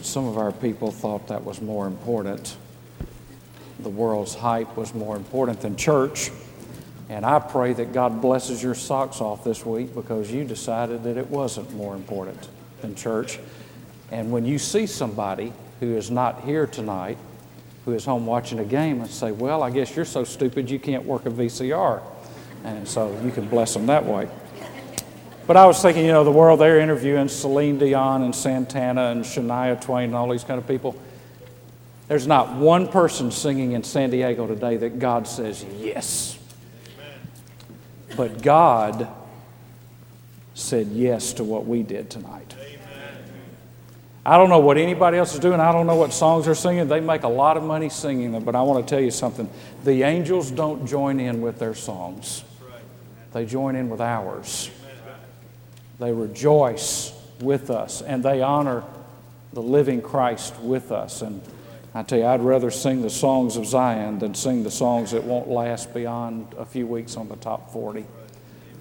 But some of our people thought that was more important. The world's hype was more important than church. And I pray that God blesses your socks off this week because you decided that it wasn't more important than church. And when you see somebody who is not here tonight, who is home watching a game, and say, Well, I guess you're so stupid you can't work a VCR. And so you can bless them that way. But I was thinking, you know, the world, they're interviewing Celine Dion and Santana and Shania Twain and all these kind of people. There's not one person singing in San Diego today that God says yes. But God said yes to what we did tonight. I don't know what anybody else is doing. I don't know what songs they're singing. They make a lot of money singing them, but I want to tell you something. The angels don't join in with their songs, they join in with ours. They rejoice with us, and they honor the living Christ with us. And I tell you, I'd rather sing the songs of Zion than sing the songs that won't last beyond a few weeks on the top 40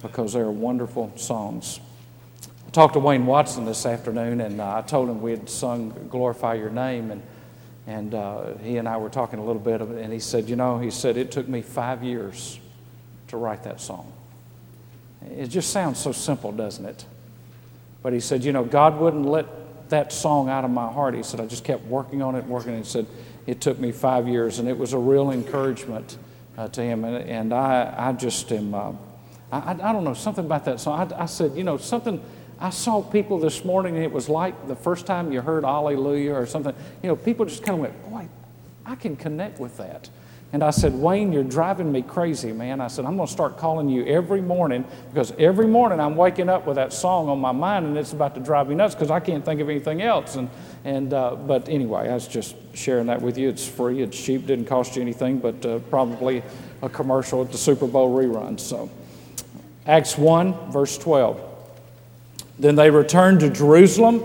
because they're wonderful songs. I talked to Wayne Watson this afternoon and uh, I told him we had sung Glorify Your Name and, and uh, he and I were talking a little bit of it and he said, you know, he said, it took me five years to write that song. It just sounds so simple, doesn't it? But he said, you know, God wouldn't let that song out of my heart. He said, I just kept working on it, working. He said, it took me five years, and it was a real encouragement uh, to him. And, and I, I just am, uh, I, I don't know, something about that song. I, I said, you know, something, I saw people this morning, and it was like the first time you heard Alleluia or something. You know, people just kind of went, boy, I can connect with that. And I said, Wayne, you're driving me crazy, man. I said, I'm going to start calling you every morning because every morning I'm waking up with that song on my mind and it's about to drive me nuts because I can't think of anything else. And, and, uh, but anyway, I was just sharing that with you. It's free, it's cheap, didn't cost you anything, but uh, probably a commercial at the Super Bowl rerun. So, Acts 1, verse 12. Then they returned to Jerusalem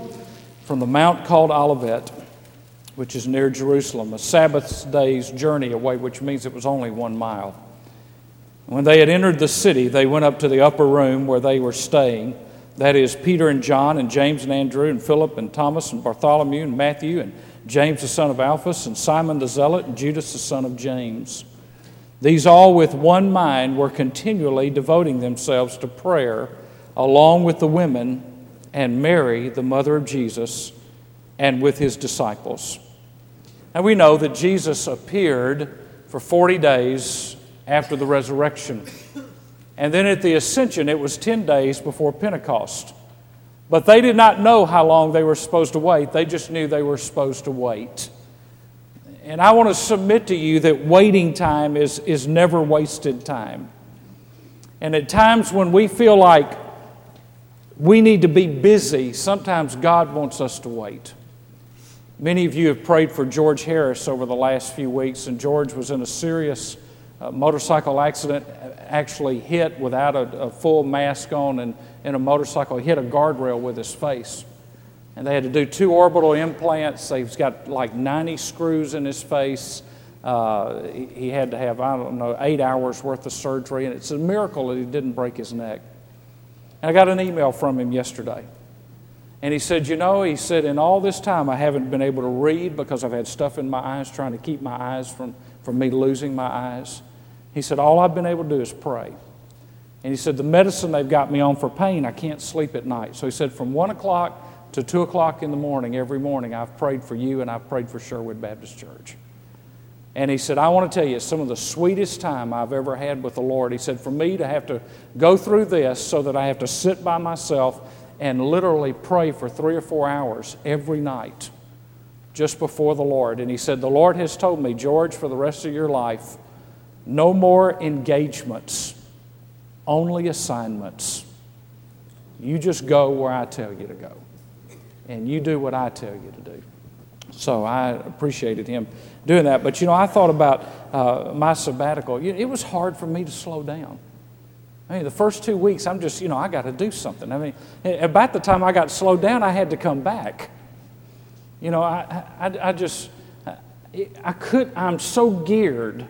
from the mount called Olivet which is near Jerusalem, a Sabbath day's journey away, which means it was only one mile. When they had entered the city, they went up to the upper room where they were staying. That is, Peter and John, and James and Andrew, and Philip and Thomas, and Bartholomew, and Matthew, and James the son of Alphaeus, and Simon the Zealot, and Judas the son of James. These all with one mind were continually devoting themselves to prayer, along with the women and Mary, the mother of Jesus, and with his disciples. And we know that Jesus appeared for 40 days after the resurrection. And then at the ascension, it was 10 days before Pentecost. But they did not know how long they were supposed to wait, they just knew they were supposed to wait. And I want to submit to you that waiting time is, is never wasted time. And at times when we feel like we need to be busy, sometimes God wants us to wait. Many of you have prayed for George Harris over the last few weeks, and George was in a serious uh, motorcycle accident, actually hit without a, a, full mask on and in a motorcycle. Hit a guardrail with his face. And they had to do two orbital implants. He's got like 90 screws in his face. Uh, he, he had to have, I don't know, eight hours worth of surgery, and it's a miracle that he didn't break his neck. And I got an email from him yesterday. And he said, You know, he said, in all this time I haven't been able to read because I've had stuff in my eyes trying to keep my eyes from, from me losing my eyes. He said, All I've been able to do is pray. And he said, The medicine they've got me on for pain, I can't sleep at night. So he said, From 1 o'clock to 2 o'clock in the morning, every morning, I've prayed for you and I've prayed for Sherwood Baptist Church. And he said, I want to tell you, some of the sweetest time I've ever had with the Lord. He said, For me to have to go through this so that I have to sit by myself and literally pray for three or four hours every night just before the Lord. And he said, The Lord has told me, George, for the rest of your life, no more engagements, only assignments. You just go where I tell you to go, and you do what I tell you to do. So I appreciated him doing that. But you know, I thought about uh, my sabbatical. It was hard for me to slow down. I mean, the first two weeks, I'm just, you know, I got to do something. I mean, about the time I got slowed down, I had to come back. You know, I, I, I just, I could, I'm so geared.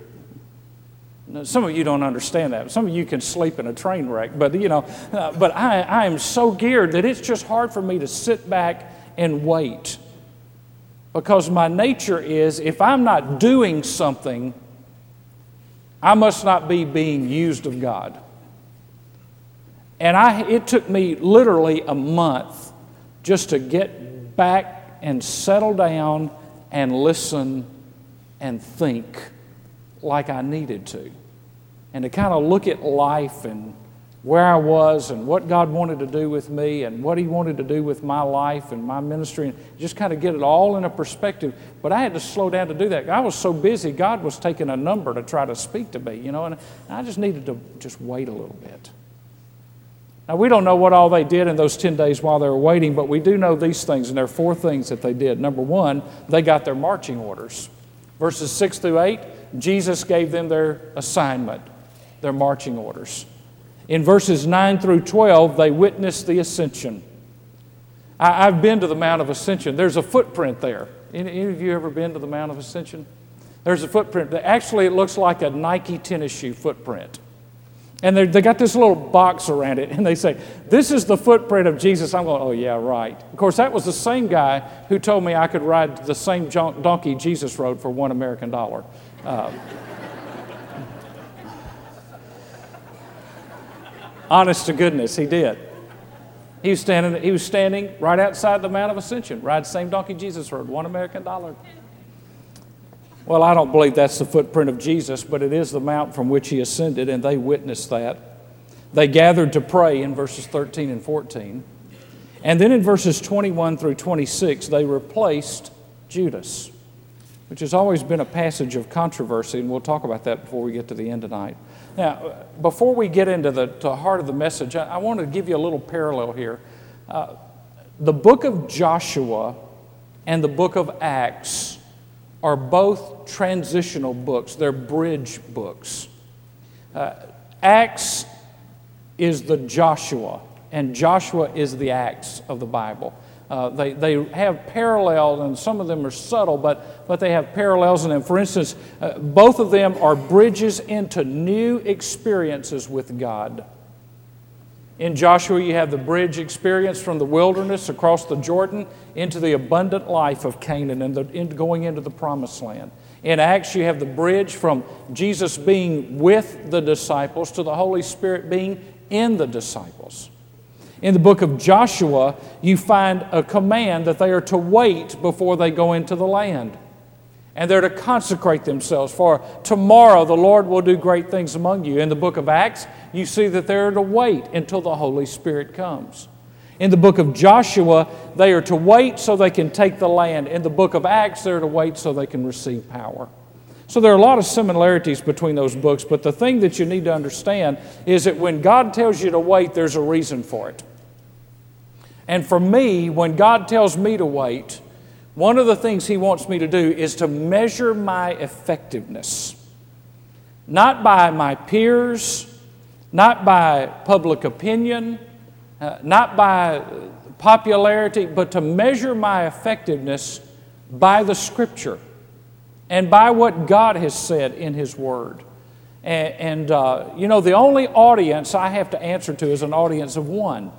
Some of you don't understand that. Some of you can sleep in a train wreck, but, you know, uh, but I, I am so geared that it's just hard for me to sit back and wait Because my nature is if I'm not doing something, I must not be being used of God. And I, it took me literally a month just to get back and settle down and listen and think like I needed to. And to kind of look at life and where I was and what God wanted to do with me and what He wanted to do with my life and my ministry and just kind of get it all in a perspective. But I had to slow down to do that. I was so busy, God was taking a number to try to speak to me, you know, and I just needed to just wait a little bit. Now, we don't know what all they did in those 10 days while they were waiting, but we do know these things, and there are four things that they did. Number one, they got their marching orders. Verses 6 through 8, Jesus gave them their assignment, their marching orders. In verses 9 through 12, they witnessed the ascension. I, have been to the Mount of Ascension. There's a footprint there. Any, any, of you ever been to the Mount of Ascension? There's a footprint. Actually, it looks like a Nike tennis shoe footprint. And they got this little box around it, and they say, This is the footprint of Jesus. I'm going, Oh, yeah, right. Of course, that was the same guy who told me I could ride the same donkey Jesus rode for one American dollar. Uh, Honest to goodness, he did. He was standing, he was standing right outside the Mount of Ascension, ride the same donkey Jesus rode, one American dollar. Well, I don't believe that's the footprint of Jesus, but it is the mount from which he ascended, and they witnessed that. They gathered to pray in verses 13 and 14. And then in verses 21 through 26, they replaced Judas, which has always been a passage of controversy, and we'll talk about that before we get to the end tonight. Now, before we get into the, heart of the message, I, I want to give you a little parallel here. Uh, the book of Joshua and the book of Acts are both transitional books, they're bridge books. Uh, Acts is the Joshua, and Joshua is the Acts of the Bible. Uh, they, they have parallels, and some of them are subtle, but, but they have parallels in them. For instance, uh, both of them are bridges into new experiences with God. In Joshua, you have the bridge experience from the wilderness across the Jordan into the abundant life of Canaan and the, in, going into the promised land. In Acts, you have the bridge from Jesus being with the disciples to the Holy Spirit being in the disciples. In the book of Joshua, you find a command that they are to wait before they go into the land. And they're to consecrate themselves, for tomorrow the Lord will do great things among you. In the book of Acts, you see that they're to wait until the Holy Spirit comes. In the book of Joshua, they are to wait so they can take the land. In the book of Acts, they're to wait so they can receive power. So there are a lot of similarities between those books, but the thing that you need to understand is that when God tells you to wait, there's a reason for it. And for me, when God tells me to wait, one of the things He wants me to do is to measure my effectiveness. Not by my peers, not by public opinion, uh, not by popularity, but to measure my effectiveness by the Scripture and by what God has said in His Word. And, and uh, you know, the only audience I have to answer to is an audience of one.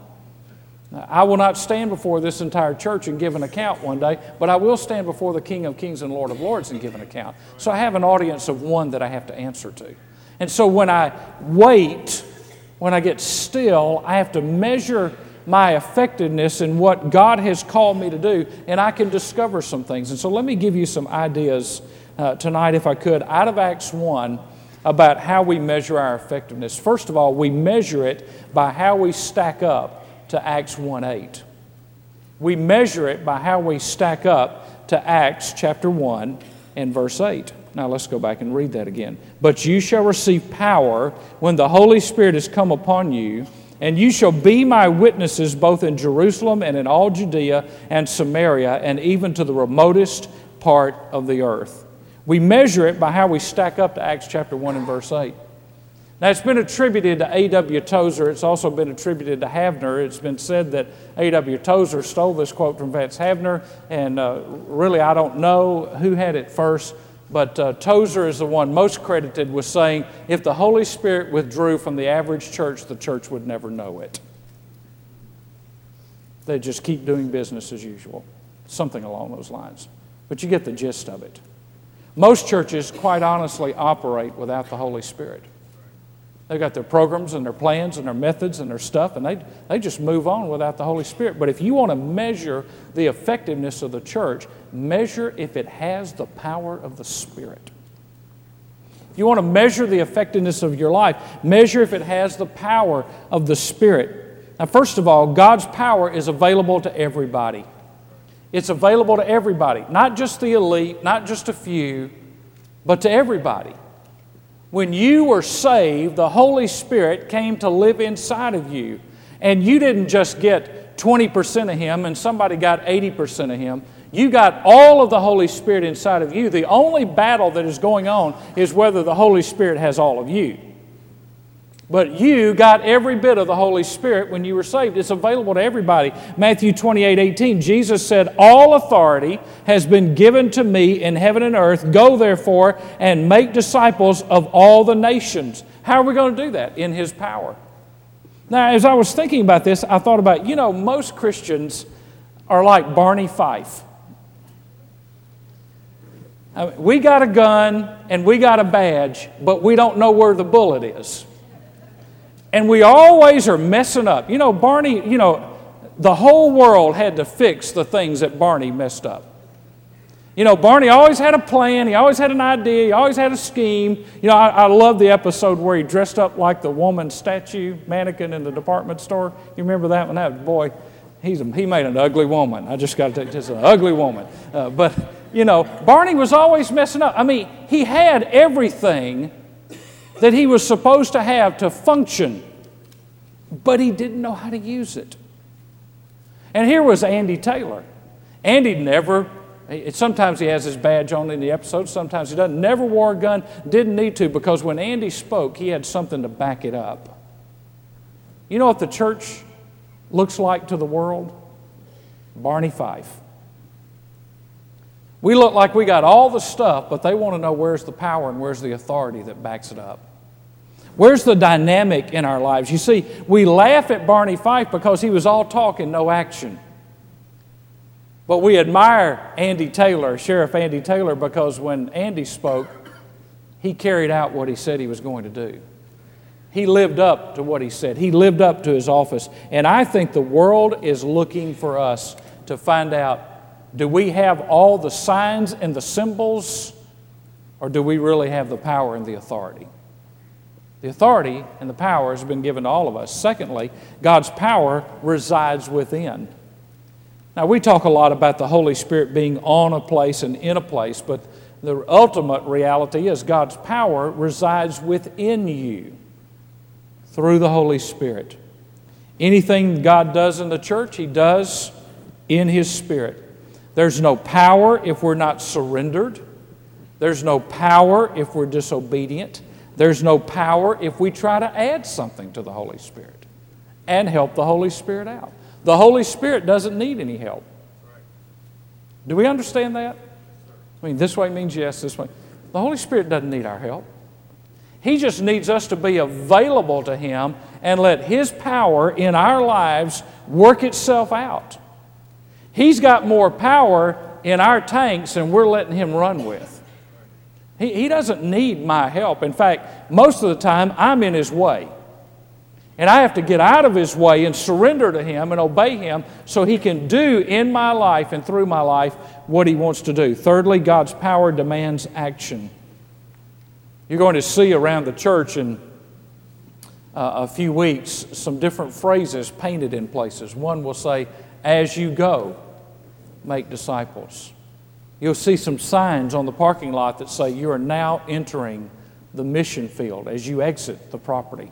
I will not stand before this entire church and give an account one day, but I will stand before the King of Kings and Lord of Lords and give an account. So I have an audience of one that I have to answer to. And so when I wait, when I get still, I have to measure my effectiveness in what God has called me to do, and I can discover some things. And so let me give you some ideas uh, tonight, if I could, out of Acts 1 about how we measure our effectiveness. First of all, we measure it by how we stack up to Acts 1 8. We measure it by how we stack up to Acts chapter 1 and verse 8. Now let's go back and read that again. But you shall receive power when the Holy Spirit has come upon you, and you shall be my witnesses both in Jerusalem and in all Judea and Samaria, and even to the remotest part of the earth. We measure it by how we stack up to Acts chapter 1 and verse 8. Now, it's been attributed to A.W. Tozer. It's also been attributed to Havner. It's been said that A.W. Tozer stole this quote from Vance Havner, and uh, really, I don't know who had it first, but uh, Tozer is the one most credited with saying, if the Holy Spirit withdrew from the average church, the church would never know it. They'd just keep doing business as usual, something along those lines. But you get the gist of it. Most churches, quite honestly, operate without the Holy Spirit. They've got their programs and their plans and their methods and their stuff, and they, they just move on without the Holy Spirit. But if you want to measure the effectiveness of the church, measure if it has the power of the Spirit. If you want to measure the effectiveness of your life, measure if it has the power of the Spirit. Now, first of all, God's power is available to everybody. It's available to everybody, not just the elite, not just a few, but to everybody. When you were saved, the Holy Spirit came to live inside of you. And you didn't just get 20% of Him and somebody got 80% of Him. You got all of the Holy Spirit inside of you. The only battle that is going on is whether the Holy Spirit has all of you. But you got every bit of the Holy Spirit when you were saved. It's available to everybody. Matthew 28 18, Jesus said, All authority has been given to me in heaven and earth. Go therefore and make disciples of all the nations. How are we going to do that? In His power. Now, as I was thinking about this, I thought about, you know, most Christians are like Barney Fife. we got a gun and we got a badge, but we don't know where the bullet is. And we always are messing up. You know, Barney, you know, the whole world had to fix the things that Barney messed up. You know, Barney always had a plan, he always had an idea, he always had a scheme. You know, I, I love the episode where he dressed up like the woman statue mannequin in the department store. You remember that one? That boy, he's a, he made an ugly woman. I just got to tell you, just an ugly woman. Uh, but, you know, Barney was always messing up. I mean, he had everything that he was supposed to have to function, but he didn't know how to use it. And here was Andy Taylor. Andy never, sometimes he has his badge on in the episode, sometimes he doesn't. Never wore a gun, didn't need to, because when Andy spoke, he had something to back it up. You know what the church looks like to the world? Barney Fife. We look like we got all the stuff, but they want to know where's the power and where's the authority that backs it up. Where's the dynamic in our lives? You see, we laugh at Barney Fife because he was all talk and no action. But we admire Andy Taylor, Sheriff Andy Taylor, because when Andy spoke, he carried out what he said he was going to do. He lived up to what he said, he lived up to his office. And I think the world is looking for us to find out do we have all the signs and the symbols, or do we really have the power and the authority? The authority and the power has been given to all of us. Secondly, God's power resides within. Now, we talk a lot about the Holy Spirit being on a place and in a place, but the ultimate reality is God's power resides within you through the Holy Spirit. Anything God does in the church, He does in His Spirit. There's no power if we're not surrendered. There's no power if we're disobedient. There's no power if we try to add something to the Holy Spirit and help the Holy Spirit out. The Holy Spirit doesn't need any help. Do we understand that? I mean, this way means yes, this way. The Holy Spirit doesn't need our help. He just needs us to be available to Him and let His power in our lives work itself out. He's got more power in our tanks than we're letting him run with. He, he doesn't need my help. In fact, most of the time, I'm in his way. And I have to get out of his way and surrender to him and obey him so he can do in my life and through my life what he wants to do. Thirdly, God's power demands action. You're going to see around the church in uh, a few weeks some different phrases painted in places. One will say, as you go make disciples. You'll see some signs on the parking lot that say you are now entering the mission field as you exit the property.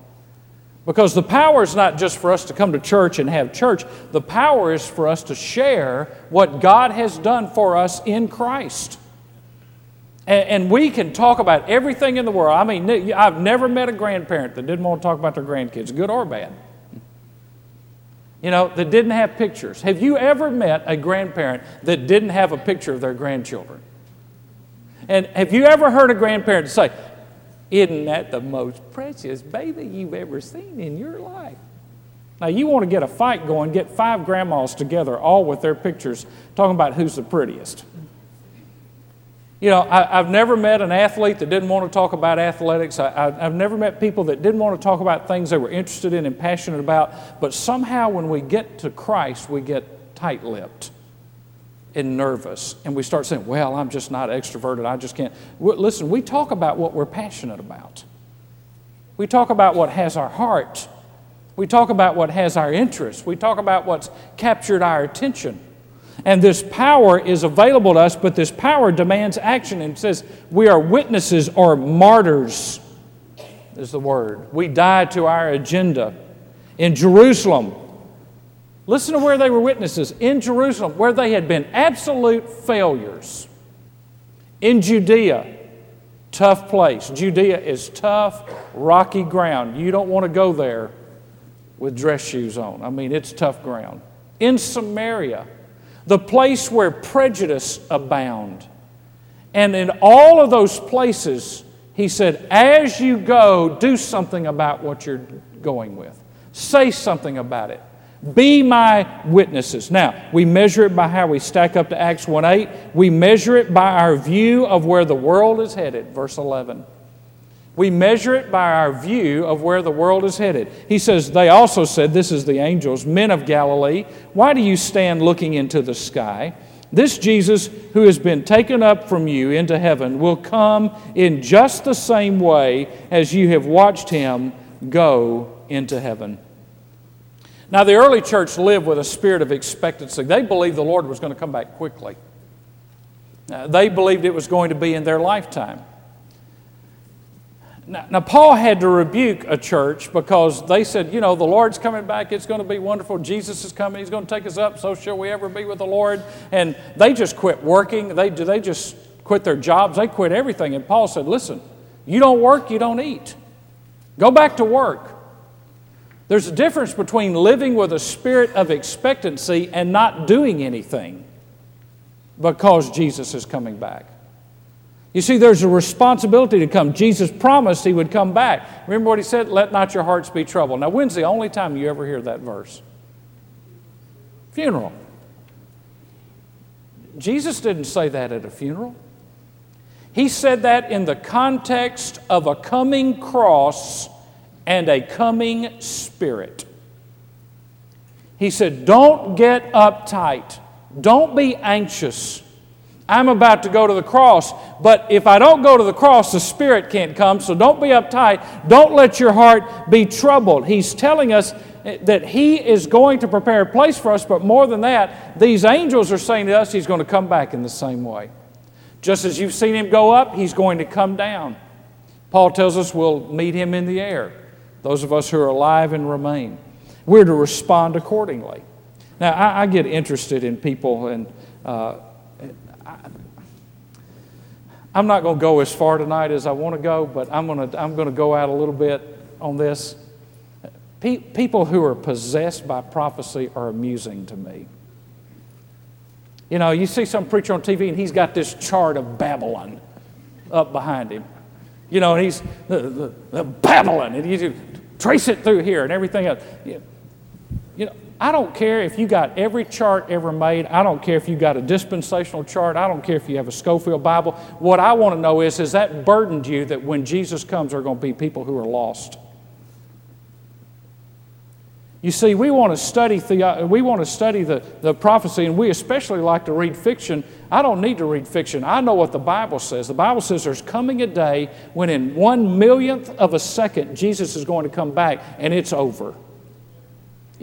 Because the power is not just for us to come to church and have church, the power is for us to share what God has done for us in Christ. And, we can talk about everything in the world. I mean, I've never met a grandparent that didn't want to talk about their grandkids, good or bad you know, that didn't have pictures. Have you ever met a grandparent that didn't have a picture of their grandchildren? And have you ever heard a grandparent say, Isn't that the most precious baby you've ever seen in your life? Now, you want to get a fight going, get five grandmas together, all with their pictures, talking about who's the prettiest. You know, I, have never met an athlete that didn't want to talk about athletics. I, have never met people that didn't want to talk about things they were interested in and passionate about. But somehow, when we get to Christ, we get tight lipped and nervous. And we start saying, Well, I'm just not extroverted. I just can't. Listen, we talk about what we're passionate about, we talk about what has our heart, we talk about what has our interest, we talk about what's captured our attention. And this power is available to us, but this power demands action. And says, We are witnesses or martyrs, is the word. We die to our agenda. In Jerusalem, listen to where they were witnesses. In Jerusalem, where they had been absolute failures. In Judea, tough place. Judea is tough, rocky ground. You don't want to go there with dress shoes on. I mean, it's tough ground. In Samaria, the place where prejudice abound. And in all of those places, he said, as you go, do something about what you're going with. Say something about it. Be my witnesses. Now, we measure it by how we stack up to Acts 1 8. We measure it by our view of where the world is headed, verse 11. We measure it by our view of where the world is headed. He says, They also said, This is the angels, men of Galilee, why do you stand looking into the sky? This Jesus, who has been taken up from you into heaven, will come in just the same way as you have watched him go into heaven. Now, the early church lived with a spirit of expectancy. They believed the Lord was going to come back quickly, uh, they believed it was going to be in their lifetime. Now, now, Paul had to rebuke a church because they said, you know, the Lord's coming back. It's going to be wonderful. Jesus is coming. He's going to take us up. So shall we ever be with the Lord. And they just quit working. They, they just quit their jobs. They quit everything. And Paul said, listen, you don't work, you don't eat. Go back to work. There's a difference between living with a spirit of expectancy and not doing anything because Jesus is coming back. You see, there's a responsibility to come. Jesus promised he would come back. Remember what he said? Let not your hearts be troubled. Now, when's the only time you ever hear that verse? Funeral. Jesus didn't say that at a funeral. He said that in the context of a coming cross and a coming spirit. He said, Don't get uptight, don't be anxious. I'm about to go to the cross, but if I don't go to the cross, the Spirit can't come, so don't be uptight. Don't let your heart be troubled. He's telling us that He is going to prepare a place for us, but more than that, these angels are saying to us He's going to come back in the same way. Just as you've seen Him go up, He's going to come down. Paul tells us we'll meet Him in the air, those of us who are alive and remain. We're to respond accordingly. Now, I, I get interested in people and uh, I'm not going to go as far tonight as I want to go, but I'm going to, I'm going to go out a little bit on this. Pe- people who are possessed by prophecy are amusing to me. You know, you see some preacher on TV and he's got this chart of Babylon up behind him. You know, and he's the, the, the Babylon, and you trace it through here and everything else. You know, I don't care if you got every chart ever made. I don't care if you got a dispensational chart. I don't care if you have a Scofield Bible. What I want to know is, has that burdened you that when Jesus comes, there are going to be people who are lost? You see, we want to study, the, uh, we want to study the, the prophecy, and we especially like to read fiction. I don't need to read fiction. I know what the Bible says. The Bible says there's coming a day when, in one millionth of a second, Jesus is going to come back, and it's over.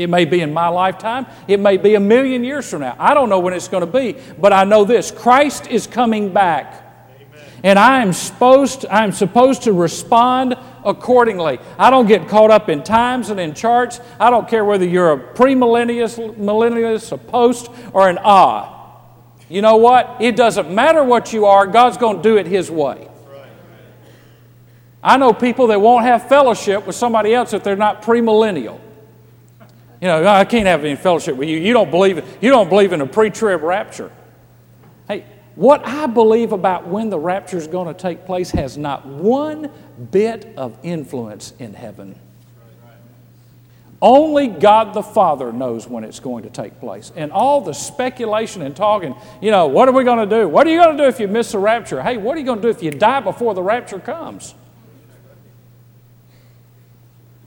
It may be in my lifetime. It may be a million years from now. I don't know when it's going to be, but I know this Christ is coming back. Amen. And I am supposed, I am supposed to respond accordingly. I don't get caught up in times and in charts. I don't care whether you're a premillennialist, millennialist, a post, or an ah. You know what? It doesn't matter what you are, God's going to do it His way. I know people that won't have fellowship with somebody else if they're not premillennial. You know, I can't have any fellowship with you. You don't believe, you don't believe in a pre trib rapture. Hey, what I believe about when the rapture is going to take place has not one bit of influence in heaven. Only God the Father knows when it's going to take place. And all the speculation and talking, you know, what are we going to do? What are you going to do if you miss the rapture? Hey, what are you going to do if you die before the rapture comes?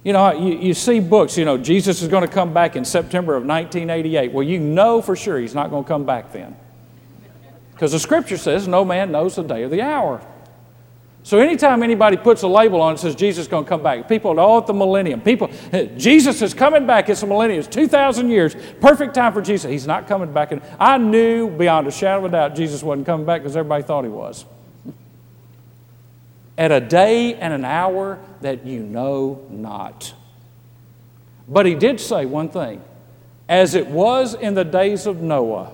You know, you, you see books, you know, Jesus is going to come back in September of 1988. Well, you know for sure he's not going to come back then. Because the scripture says no man knows the day or the hour. So anytime anybody puts a label on it says Jesus is going to come back, people oh at the millennium. People, Jesus is coming back. It's a millennium. It's two thousand years. Perfect time for Jesus. He's not coming back. And I knew beyond a shadow of a doubt Jesus wasn't coming back because everybody thought he was. At a day and an hour that you know not. But he did say one thing: as it was in the days of Noah,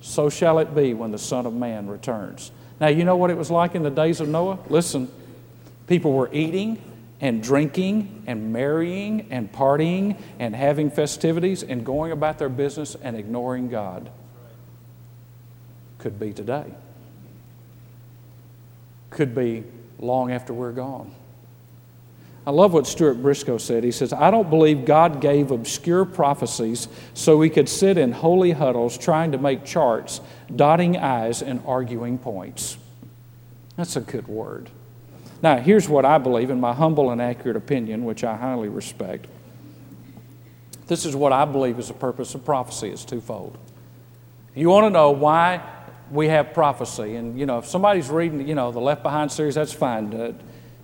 so shall it be when the Son of Man returns. Now, you know what it was like in the days of Noah? Listen, people were eating and drinking and marrying and partying and having festivities and going about their business and ignoring God. Could be today. Could be long after we're gone. I love what Stuart Briscoe said. He says, I don't believe God gave obscure prophecies so we could sit in holy huddles trying to make charts, dotting I's, and arguing points. That's a good word. Now, here's what I believe in my humble and accurate opinion, which I highly respect. This is what I believe is the purpose of prophecy. It's twofold. You want to know why we have prophecy, and you know, if somebody's reading, you know, the Left Behind series, that's fine. Uh,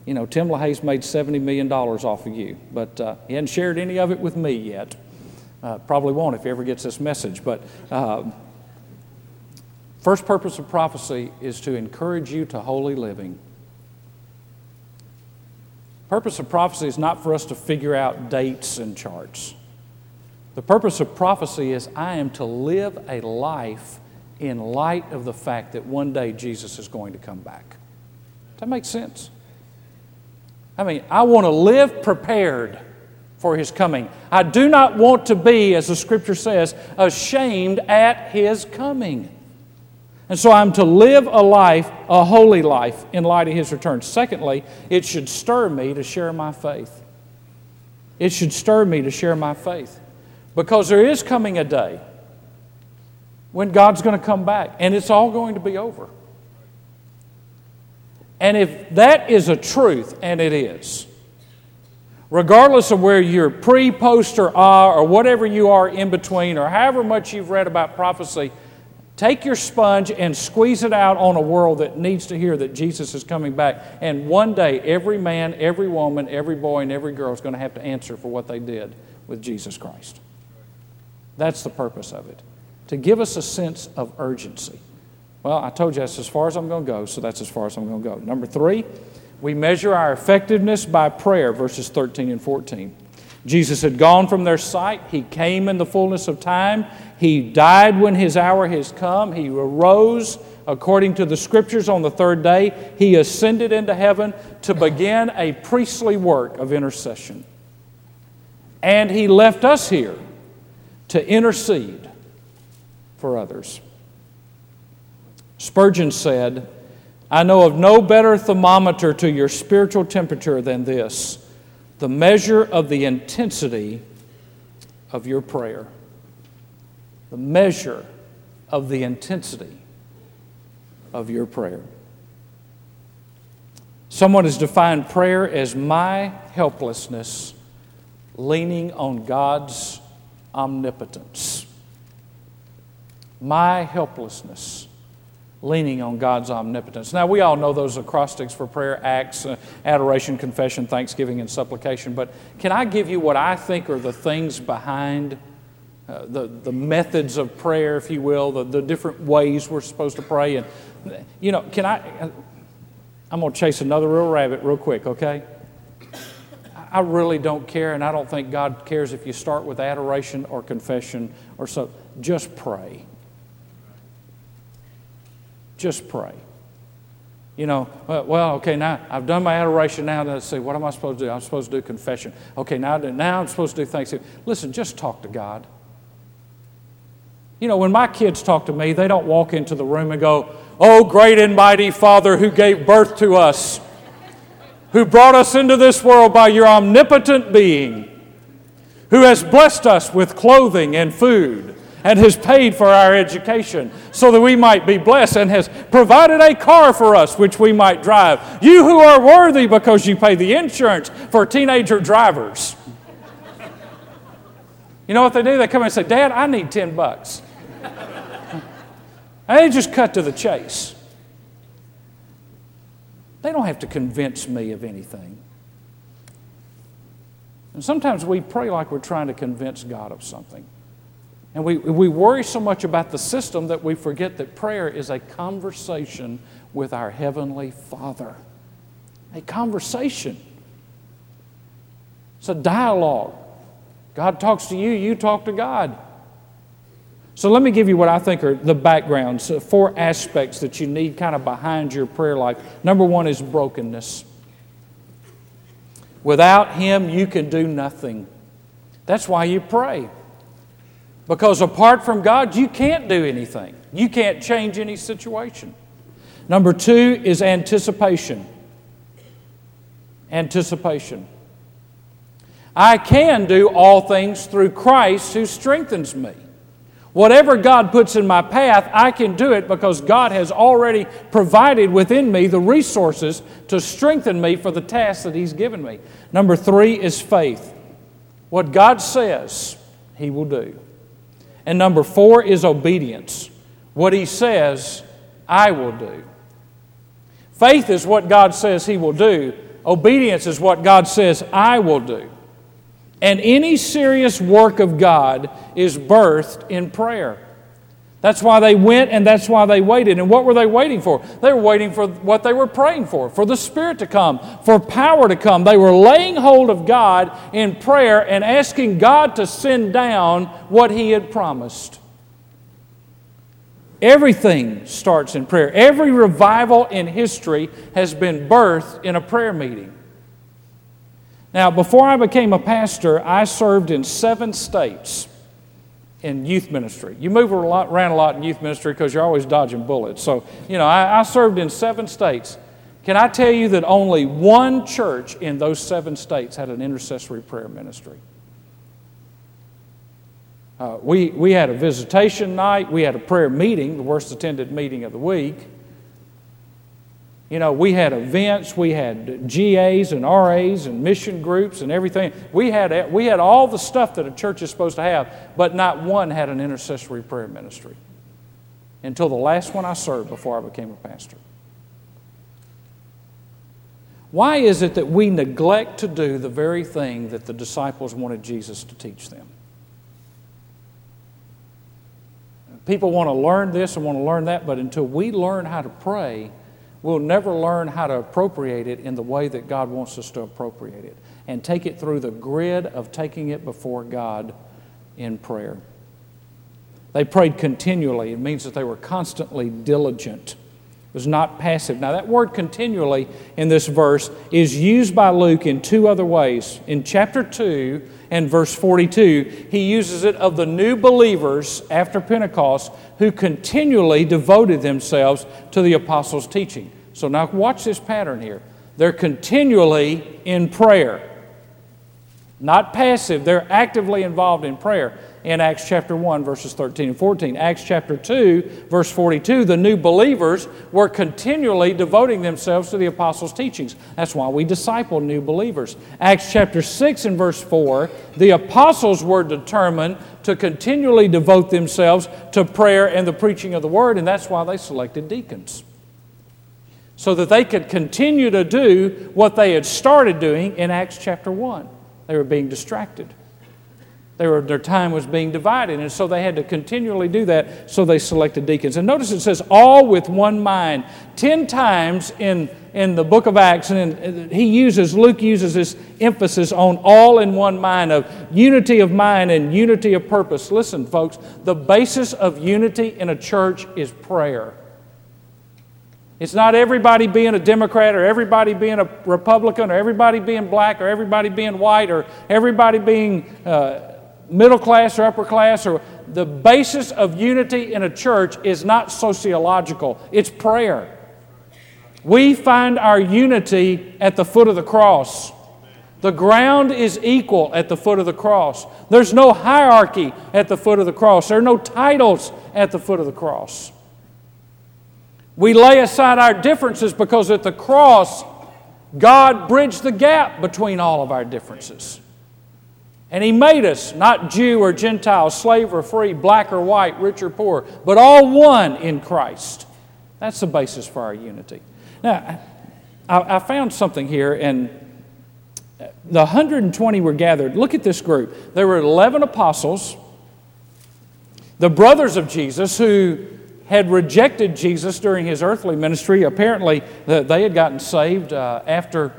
you know, Tim LaHaye's made $70 million off of you, but uh, he hasn't shared any of it with me yet. Uh, probably won't if he ever gets this message. But uh, first purpose of prophecy is to encourage you to holy living. Purpose of prophecy is not for us to figure out dates and charts. The purpose of prophecy is I am to live a life in light of the fact that one day Jesus is going to come back. Does that make sense? I mean, I want to live prepared for his coming. I do not want to be, as the scripture says, ashamed at his coming. And so I'm to live a life, a holy life, in light of his return. Secondly, it should stir me to share my faith. It should stir me to share my faith. Because there is coming a day when God's going to come back and it's all going to be over. And if that is a truth, and it is, regardless of where you're pre, post, or ah, or whatever you are in between, or however much you've read about prophecy, take your sponge and squeeze it out on a world that needs to hear that Jesus is coming back. And one day, every man, every woman, every boy, and every girl is going to have to answer for what they did with Jesus Christ. That's the purpose of it, to give us a sense of urgency. Well, I told you that's as far as I'm going to go, so that's as far as I'm going to go. Number three, we measure our effectiveness by prayer, verses 13 and 14. Jesus had gone from their sight. He came in the fullness of time. He died when his hour has come. He arose according to the scriptures on the third day. He ascended into heaven to begin a priestly work of intercession. And he left us here to intercede for others. Spurgeon said, I know of no better thermometer to your spiritual temperature than this the measure of the intensity of your prayer. The measure of the intensity of your prayer. Someone has defined prayer as my helplessness leaning on God's omnipotence. My helplessness leaning on God's omnipotence. Now, we all know those acrostics for prayer acts, uh, adoration, confession, thanksgiving, and supplication, but can I give you what I think are the things behind uh, the, the methods of prayer, if you will, the, the different ways we're supposed to pray? And, you know, can I? Uh, I'm going to chase another real rabbit real quick, okay? I really don't care, and I don't think God cares if you start with adoration or confession or so. Just pray. Just pray. You know, uh, well, okay, now I've done my adoration. Now let's see, what am I supposed to do? I'm supposed to do confession. Okay, now, now I'm supposed to do thanksgiving. Listen, just talk to God. You know, when my kids talk to me, they don't walk into the room and go, Oh, great and mighty Father who gave birth to us, who brought us into this world by your omnipotent being. who has blessed us with clothing and food and has paid for our education so that we might be blessed and has provided a car for us which we might drive. You who are worthy because you pay the insurance for teenager drivers. You know what they do? They come and say, Dad, I need 10 bucks. And they just cut to the chase. They don't have to convince me of anything. And sometimes we pray like we're trying to convince God of something. And we, we worry so much about the system that we forget that prayer is a conversation with our Heavenly Father. A conversation. It's a dialogue. God talks to you, you talk to God. So let me give you what I think are the backgrounds, uh, four aspects that you need kind of behind your prayer life. Number one is brokenness. Without Him, you can do nothing. That's why you pray. Because apart from God, you can't do anything. You can't change any situation. Number two is anticipation. Anticipation. I can do all things through Christ who strengthens me. Whatever God puts in my path, I can do it because God has already provided within me the resources to strengthen me for the task that He's given me. Number three is faith. What God says, He will do. And number four is obedience. What He says, I will do. Faith is what God says He will do, obedience is what God says I will do. And any serious work of God is birthed in prayer. That's why they went and that's why they waited. And what were they waiting for? They were waiting for what they were praying for, for the Spirit to come, for power to come. They were laying hold of God in prayer and asking God to send down what He had promised. Everything starts in prayer. Every revival in history has been birthed in a prayer meeting. Now, before I became a pastor, I served in seven states in youth ministry. You move around a lot in youth ministry because you're always dodging bullets. So, you know, I, I, served in seven states. Can I tell you that only one church in those seven states had an intercessory prayer ministry? Uh, we, we had a visitation night, we had a prayer meeting, the worst attended meeting of the week. You know, we had events, we had GAs and RAs and mission groups and everything. We had, we had all the stuff that a church is supposed to have, but not one had an intercessory prayer ministry until the last one I served before I became a pastor. Why is it that we neglect to do the very thing that the disciples wanted Jesus to teach them? People want to learn this and want to learn that, but until we learn how to pray, we'll never learn how to appropriate it in the way that God wants us to appropriate it and take it through the grid of taking it before God in prayer. They prayed continually. It means that they were constantly diligent. Was not passive. Now, that word continually in this verse is used by Luke in two other ways. In chapter 2 and verse 42, he uses it of the new believers after Pentecost who continually devoted themselves to the apostles' teaching. So now watch this pattern here. They're continually in prayer, not passive, they're actively involved in prayer in Acts chapter 1, verses 13 and 14. Acts chapter 2, verse 42, the new believers were continually devoting themselves to the apostles' teachings. That's why we disciple new believers. Acts chapter 6 and verse 4, the apostles were determined to continually devote themselves to prayer and the preaching of the word, and that's why they selected deacons so that they could continue to do what they had started doing in Acts chapter 1. They were being distracted. They were, their time was being divided, and so they had to continually do that, so they selected deacons. And notice it says, all with one mind. Ten times in, in the book of Acts, and uh, he uses, Luke uses this emphasis on all in one mind, of unity of mind and unity of purpose. Listen, folks, the basis of unity in a church is prayer. It's not everybody being a Democrat or everybody being a Republican or everybody being black or everybody being white or everybody being uh, middle class or upper class. Or the basis of unity in a church is not sociological. It's prayer. We find our unity at the foot of the cross. The ground is equal at the foot of the cross. There's no hierarchy at the foot of the cross. There are no titles at the foot of the cross. We lay aside our differences because at the cross, God bridged the gap between all of our differences. And He made us not Jew or Gentile, slave or free, black or white, rich or poor, but all one in Christ. That's the basis for our unity. Now, I, I found something here, and the 120 were gathered. Look at this group. There were 11 apostles, the brothers of Jesus, who had rejected Jesus during his earthly ministry. Apparently, they had gotten saved uh, after,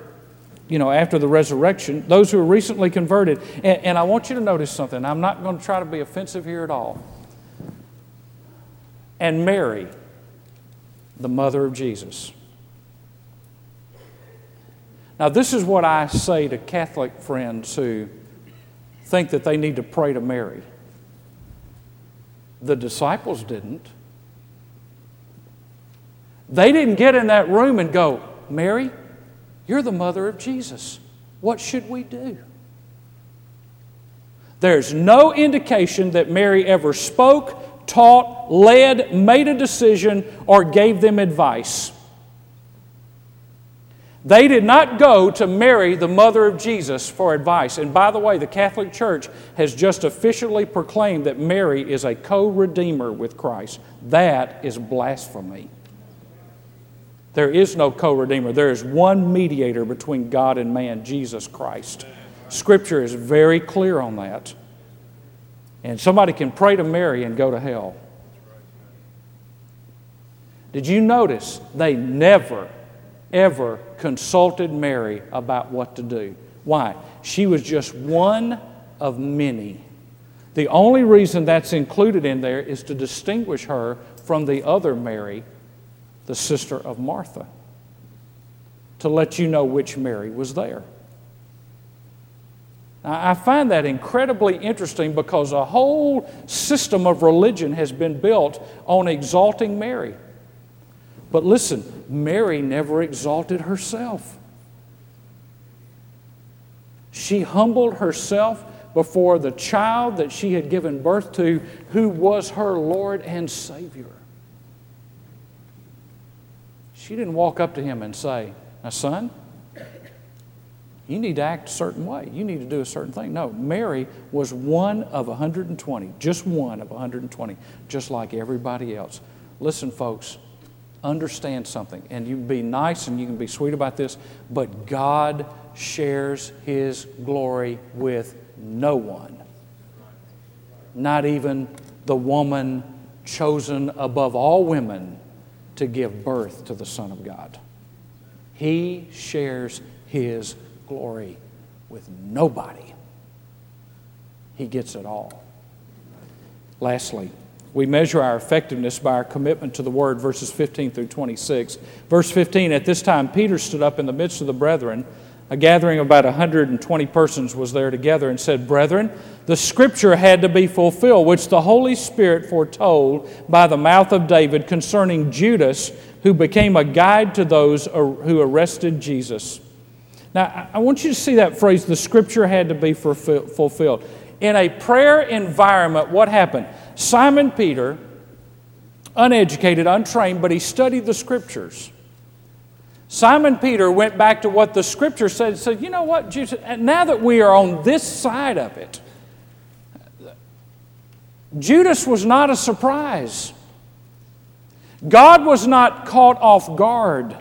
you know, after the resurrection. Those who were recently converted. And, and I want you to notice something. I'm not going to try to be offensive here at all. And Mary, the mother of Jesus. Now, this is what I say to Catholic friends who think that they need to pray to Mary. The disciples didn't. They didn't get in that room and go, Mary, you're the mother of Jesus. What should we do? There's no indication that Mary ever spoke, taught, led, made a decision, or gave them advice. They did not go to Mary, the mother of Jesus, for advice. And by the way, the Catholic Church has just officially proclaimed that Mary is a co redeemer with Christ. That is blasphemy. There is no co redeemer. There is one mediator between God and man, Jesus Christ. Scripture is very clear on that. And somebody can pray to Mary and go to hell. Did you notice they never, ever consulted Mary about what to do? Why? She was just one of many. The only reason that's included in there is to distinguish her from the other Mary the sister of Martha, to let you know which Mary was there. Now, I find that incredibly interesting because a whole system of religion has been built on exalting Mary. But listen, Mary never exalted herself. She humbled herself before the child that she had given birth to, who was her Lord and Savior. She didn't walk up to him and say, Now, son, you need to act a certain way. You need to do a certain thing. No, Mary was one of 120, just one of 120, just like everybody else. Listen, folks, understand something, and you can be nice and you can be sweet about this, but God shares His glory with no one, not even the woman chosen above all women to give birth to the Son of God. He shares His glory with nobody. He gets it all. Lastly, we measure our effectiveness by our commitment to the word, verses 15 through 26. Verse 15 At this time, Peter stood up in the midst of the brethren a gathering of about 120 persons was there together and said, Brethren, the scripture had to be fulfilled, which the Holy Spirit foretold by the mouth of David concerning Judas, who became a guide to those who arrested Jesus. Now, I want you to see that phrase, the scripture had to be fulfilled. In a prayer environment, what happened? Simon Peter, uneducated, untrained, but he studied the scriptures. Simon Peter went back to what the scripture said and said, You know what, Jesus, now that we are on this side of it, Judas was not a surprise. God was not caught off guard.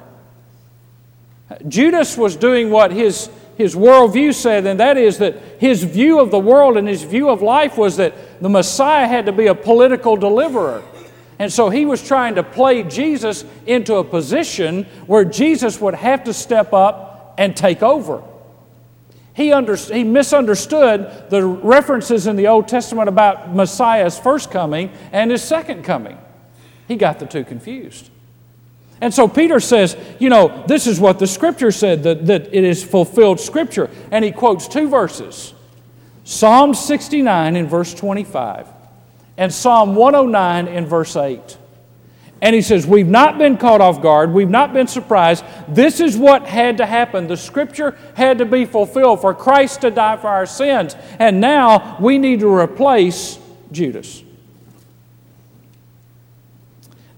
Judas was doing what his, his worldview said, and that is that his view of the world and his view of life was that the Messiah had to be a political deliverer. And so he was trying to play Jesus into a position where Jesus would have to step up and take over. He, under, he misunderstood the references in the Old Testament about Messiah's first coming and his second coming. He got the two confused. And so Peter says, you know, this is what the scripture said, that, that it is fulfilled scripture. And he quotes two verses Psalm 69 in verse 25 and Psalm 109 in verse 8. And he says, We've not been caught off guard. We've not been surprised. This is what had to happen. The scripture had to be fulfilled for Christ to die for our sins. And now we need to replace Judas.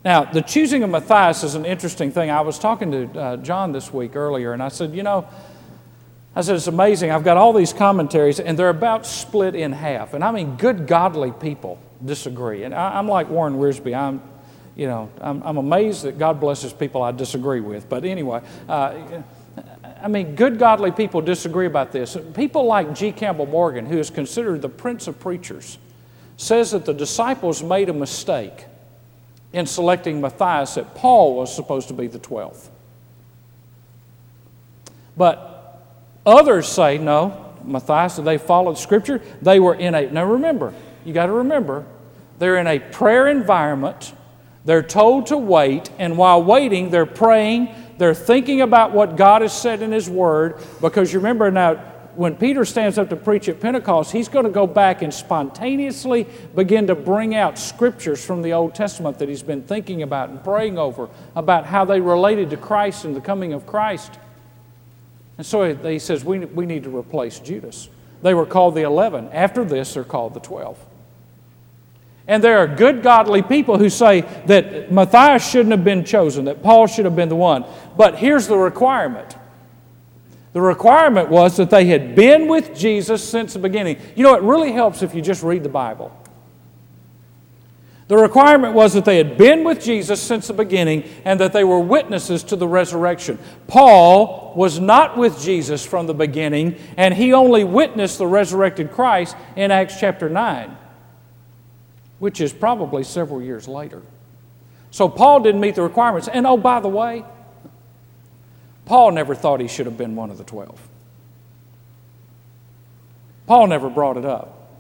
Now, the choosing of Matthias is an interesting thing. I was talking to uh, John this week earlier, and I said, You know, I said, It's amazing. I've got all these commentaries, and they're about split in half. And I mean, good, godly people disagree. And I, am like Warren Wiersbe. I'm you know, I'm, I'm amazed that God blesses people I disagree with. But anyway, uh, I mean, good godly people disagree about this. People like G. Campbell Morgan, who is considered the prince of preachers, says that the disciples made a mistake in selecting Matthias, that Paul was supposed to be the 12th. But others say, no, Matthias, they followed Scripture. They were in now remember, you got to remember, they're in a prayer environment they're told to wait, and while waiting, they're praying, they're thinking about what God has said in His Word. Because you remember now, when Peter stands up to preach at Pentecost, he's going to go back and spontaneously begin to bring out scriptures from the Old Testament that he's been thinking about and praying over, about how they related to Christ and the coming of Christ. And so he says, We, we need to replace Judas. They were called the 11. After this, they're called the 12. And there are good, godly people who say that Matthias shouldn't have been chosen, that Paul should have been the one. But here's the requirement the requirement was that they had been with Jesus since the beginning. You know, it really helps if you just read the Bible. The requirement was that they had been with Jesus since the beginning and that they were witnesses to the resurrection. Paul was not with Jesus from the beginning, and he only witnessed the resurrected Christ in Acts chapter 9 which is probably several years later. So Paul didn't meet the requirements. And oh, by the way, Paul never thought he should have been one of the twelve. Paul never brought it up.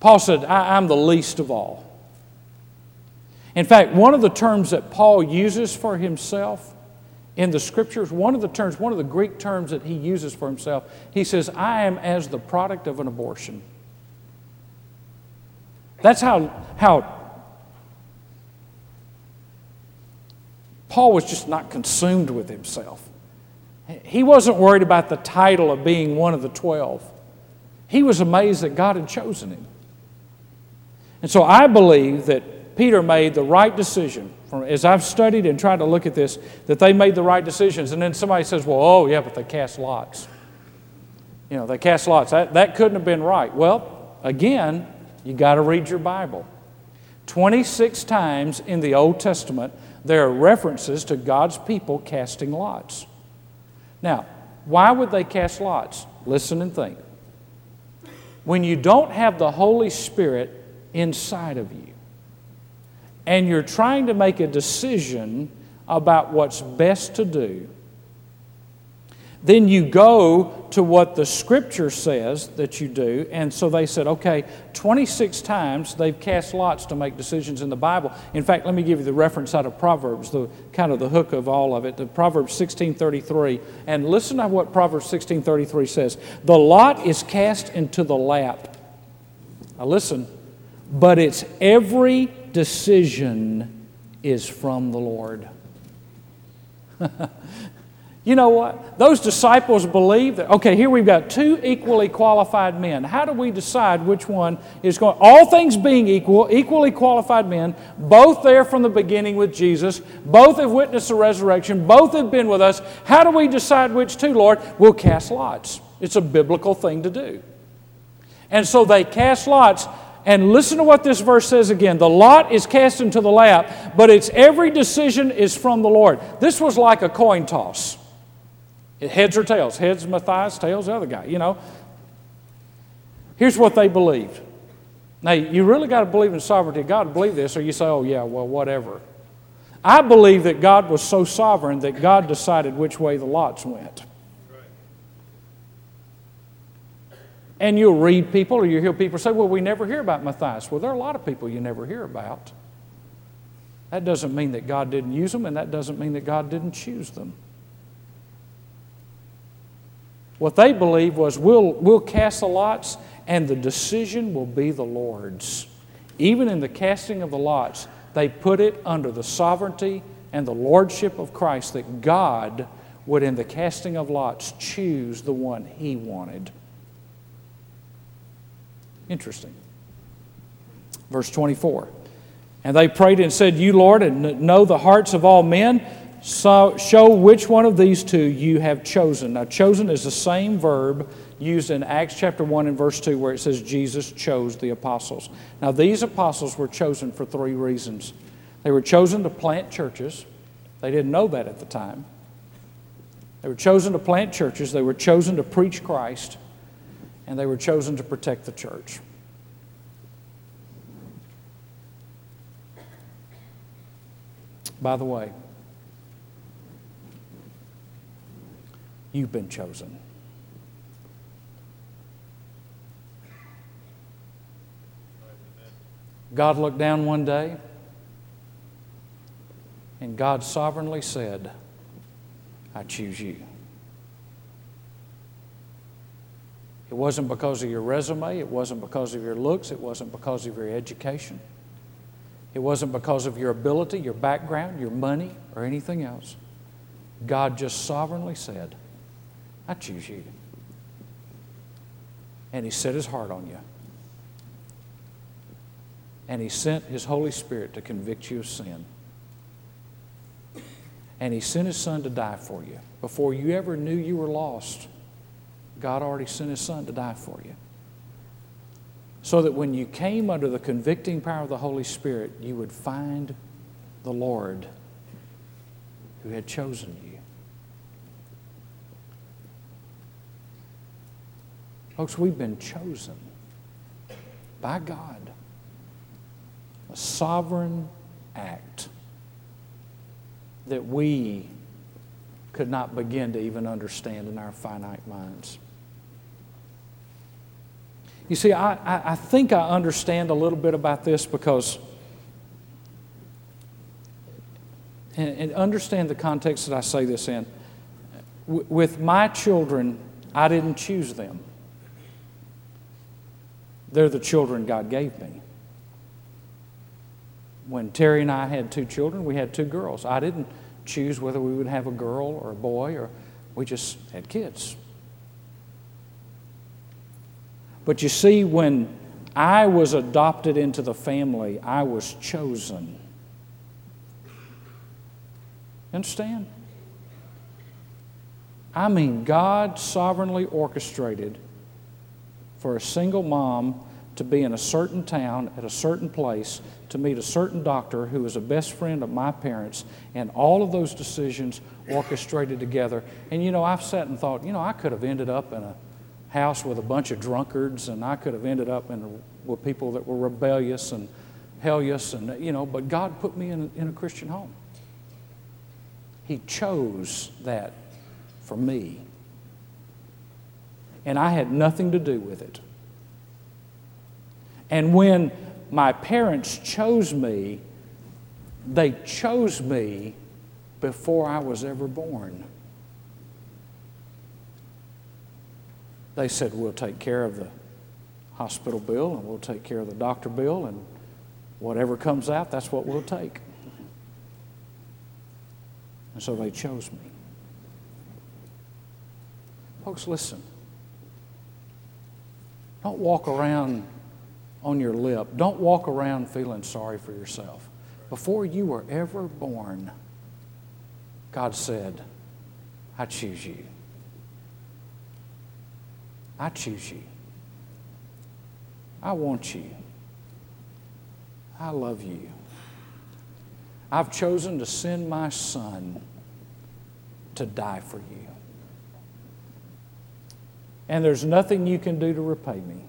Paul said, I, am the least of all. In fact, one of the terms that Paul uses for himself in the scriptures, one of the terms, one of the Greek terms that he uses for himself, he says, I am as the product of an abortion. That's how, how Paul was just not consumed with himself. He wasn't worried about the title of being one of the twelve. He was amazed that God had chosen him. And so I believe that Peter made the right decision. As I've studied and tried to look at this, that they made the right decisions. And then somebody says, well, oh, yeah, but they cast lots. You know, they cast lots. That, that couldn't have been right. Well, again, you got to read your Bible. 26 times in the Old Testament, there are references to God's people casting lots. Now, why would they cast lots? Listen and think. When you don't have the Holy Spirit inside of you, and you're trying to make a decision about what's best to do, then you go to what the scripture says that you do. And so they said, okay, 26 times they've cast lots to make decisions in the Bible. In fact, let me give you the reference out of Proverbs, the kind of the hook of all of it. The Proverbs 16:33. And listen to what Proverbs 16:33 says. The lot is cast into the lap. Now listen, but its every decision is from the Lord. You know what? Those disciples believe that, okay, here we've got two equally qualified men. How do we decide which one is going? All things being equal, equally qualified men, both there from the beginning with Jesus, both have witnessed the resurrection, both have been with us. How do we decide which two, Lord? We'll cast lots. It's a biblical thing to do. And so they cast lots. And listen to what this verse says again. The lot is cast into the lap, but its every decision is from the Lord. This was like a coin toss. Heads or tails? Heads Matthias, tails the other guy, you know. Here's what they believed. Now, you really got to believe in sovereignty God to believe this, or you say, oh, yeah, well, whatever. I believe that God was so sovereign that God decided which way the lots went. And you'll read people or you hear people say, well, we never hear about Matthias. Well, there are a lot of people you never hear about. That doesn't mean that God didn't use them, and that doesn't mean that God didn't choose them. What they believed was we'll, we'll cast the lots and the decision will be the Lord's. Even in the casting of the lots, They put it under the sovereignty and the lordship of Christ that God would, in the casting of lots, choose the one he wanted. Interesting. Verse 24. And they prayed and said, You, Lord, and know the hearts of all men, so show which one of these two you have chosen. Now, chosen is the same verb used in Acts chapter 1 and verse 2 where it says Jesus chose the apostles. Now, these apostles were chosen for three reasons. They were chosen to plant churches. They didn't know that at the time. They were chosen to plant churches, they were chosen to preach Christ, and they were chosen to protect the church. By the way, you've been chosen. God looked down one day and God sovereignly said, I choose you. It wasn't because of your resume, it wasn't because of your looks, it wasn't because of your education. It wasn't because of your ability, your background, your money, or anything else. God just sovereignly said, I choose you. And He set His heart on you. And He sent His Holy Spirit to convict you of sin. And He sent His Son to die for you. Before you ever knew you were lost, God already sent His Son to die for you. So that when you came under the convicting power of the Holy Spirit, you would find the Lord who had chosen you. Folks, we've been chosen by God. A sovereign act that we could not begin to even understand in our finite minds. You see, I, I, I think I understand a little bit about this because, and, and understand the context that I say this in. W- with my children, I didn't choose them. They're the children God gave me. When Terry and I had two children, we had two girls. I didn't choose whether we would have a girl or a boy, or we just had kids. But you see, when I was adopted into the family, I was chosen. Understand? I mean, God sovereignly orchestrated for a single mom to be in a certain town at a certain place to meet a certain doctor who was a best friend of my parents, and all of those decisions orchestrated together. And you know, I've sat and thought, you know, I could have ended up in a house with a bunch of drunkards, and I could have ended up in with people that were rebellious and hellish, and you know, but God put me in, in a Christian home. He chose that for me. And I had nothing to do with it. And when my parents chose me, they chose me before I was ever born. They said, We'll take care of the hospital bill and we'll take care of the doctor bill, and whatever comes out, that's what we'll take. And so they chose me. Folks, listen. Don't walk around on your lip. Don't walk around feeling sorry for yourself. Before you were ever born, God said, I choose you. I choose you. I want you. I love you. I've chosen to send my son to die for you. And there's nothing you can do to repay me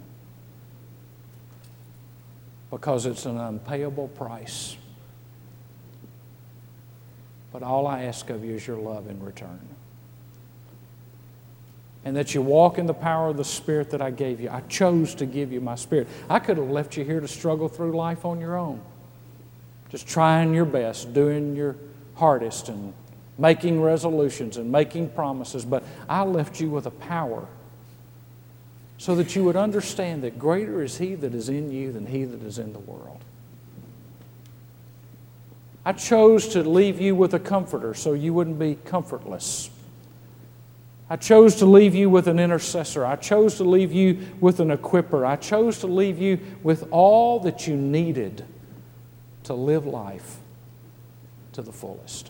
because it's an unpayable price. But all I ask of you is your love in return. And that you walk in the power of the Spirit that I gave you. I chose to give you my Spirit. I could have left you here to struggle through life on your own, just trying your best, doing your hardest, and making resolutions and making promises. But I left you with a power so that you would understand that greater is He that is in you than He that is in the world. I chose to leave you with a comforter so you wouldn't be comfortless. I chose to leave you with an intercessor. I chose to leave you with an equiper. I chose to leave you with all that you needed to live life to the fullest.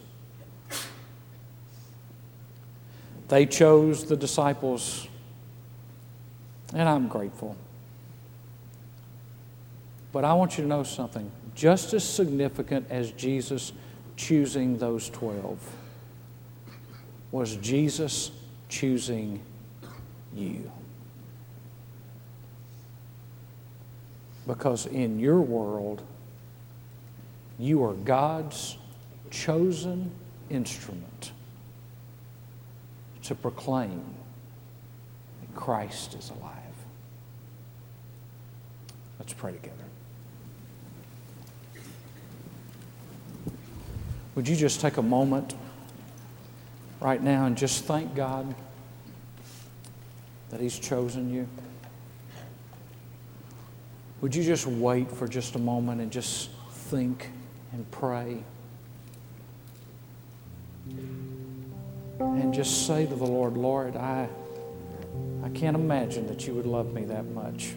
They chose the disciples, and I'm grateful. But I want you to know something just as significant as Jesus choosing those 12 was Jesus choosing you. Because in your world, you are God's chosen instrument to proclaim that Christ is alive. Let's pray together. Would you just take a moment right now and just thank God that He's chosen you? Would you just wait for just a moment and just think and pray? And just say to the Lord, Lord, I, I can't imagine that you would love me that much.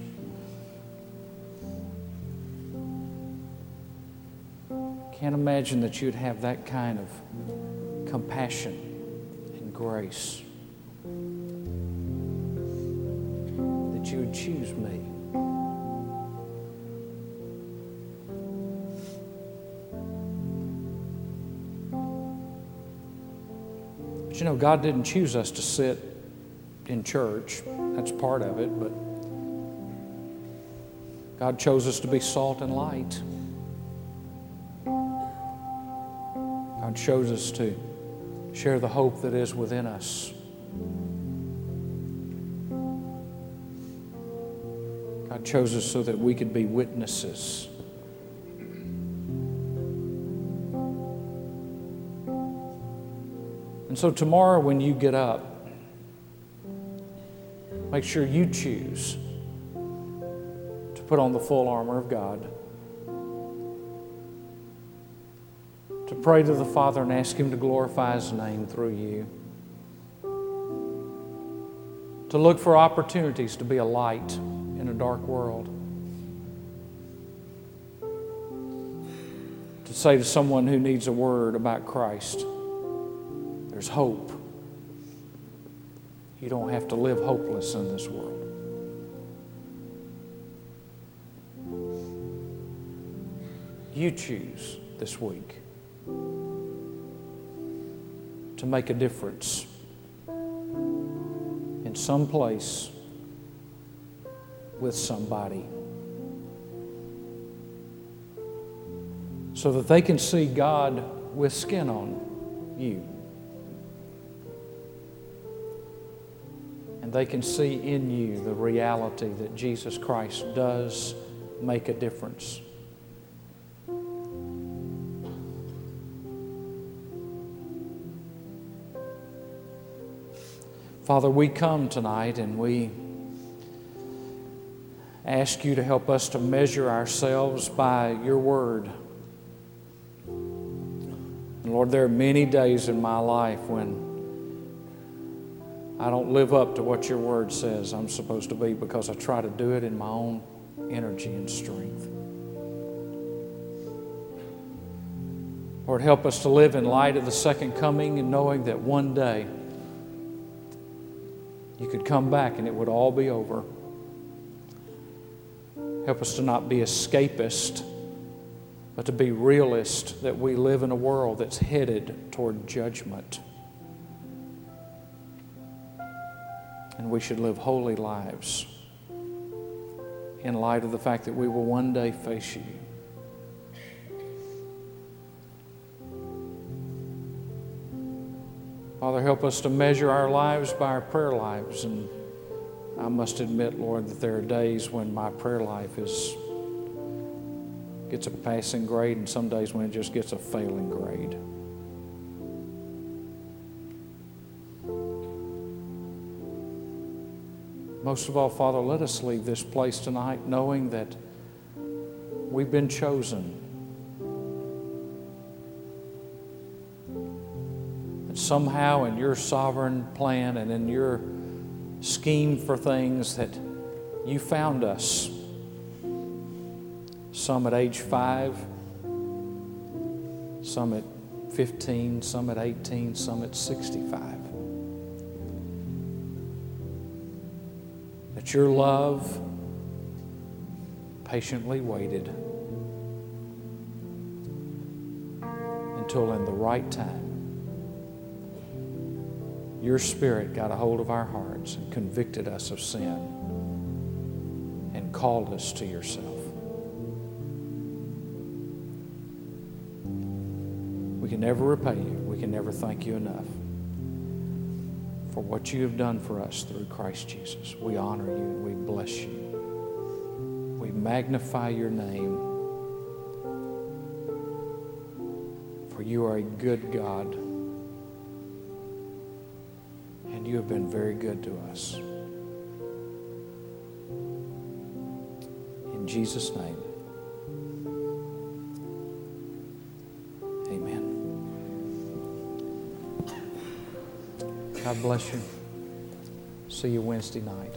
Can't imagine that you'd have that kind of compassion and grace. That you would choose me. But you know, God didn't choose us to sit in church. That's part of it, but God chose us to be salt and light. Shows us to share the hope that is within us. God chose us so that we could be witnesses. And so tomorrow, when you get up, make sure you choose to put on the full armor of God. To pray to the Father and ask Him to glorify His name through you. To look for opportunities to be a light in a dark world. To say to someone who needs a word about Christ, there's hope. You don't have to live hopeless in this world. You choose this week to make a difference in some place with somebody so that they can see God with skin on you. And they can see in you the reality that Jesus Christ does make a difference. Father, we come tonight and we ask you to help us to measure ourselves by your word. And Lord, there are many days in my life when I don't live up to what your word says I'm supposed to be because I try to do it in my own energy and strength. Lord, help us to live in light of the second coming and knowing that one day you could come back and it would all be over. Help us to not be escapist, but to be realist that we live in a world that's headed toward judgment. And we should live holy lives in light of the fact that we will one day face you. Father, help us to measure our lives by our prayer lives. And I must admit, Lord, that there are days when my prayer life is gets a passing grade and some days when it just gets a failing grade. Most of all, Father, let us leave this place tonight knowing that we've been chosen somehow, in your sovereign plan and in your scheme for things, that you found us. Some at age five, some at 15, some at 18, some at 65. That your love patiently waited until in the right time your spirit got a hold of our hearts and convicted us of sin and called us to yourself. We can never repay you. We can never thank you enough for what you have done for us through Christ Jesus. We honor you we bless you. We magnify your name. For you are a good God. Have been very good to us. In Jesus' name. Amen. God bless you. See you Wednesday night.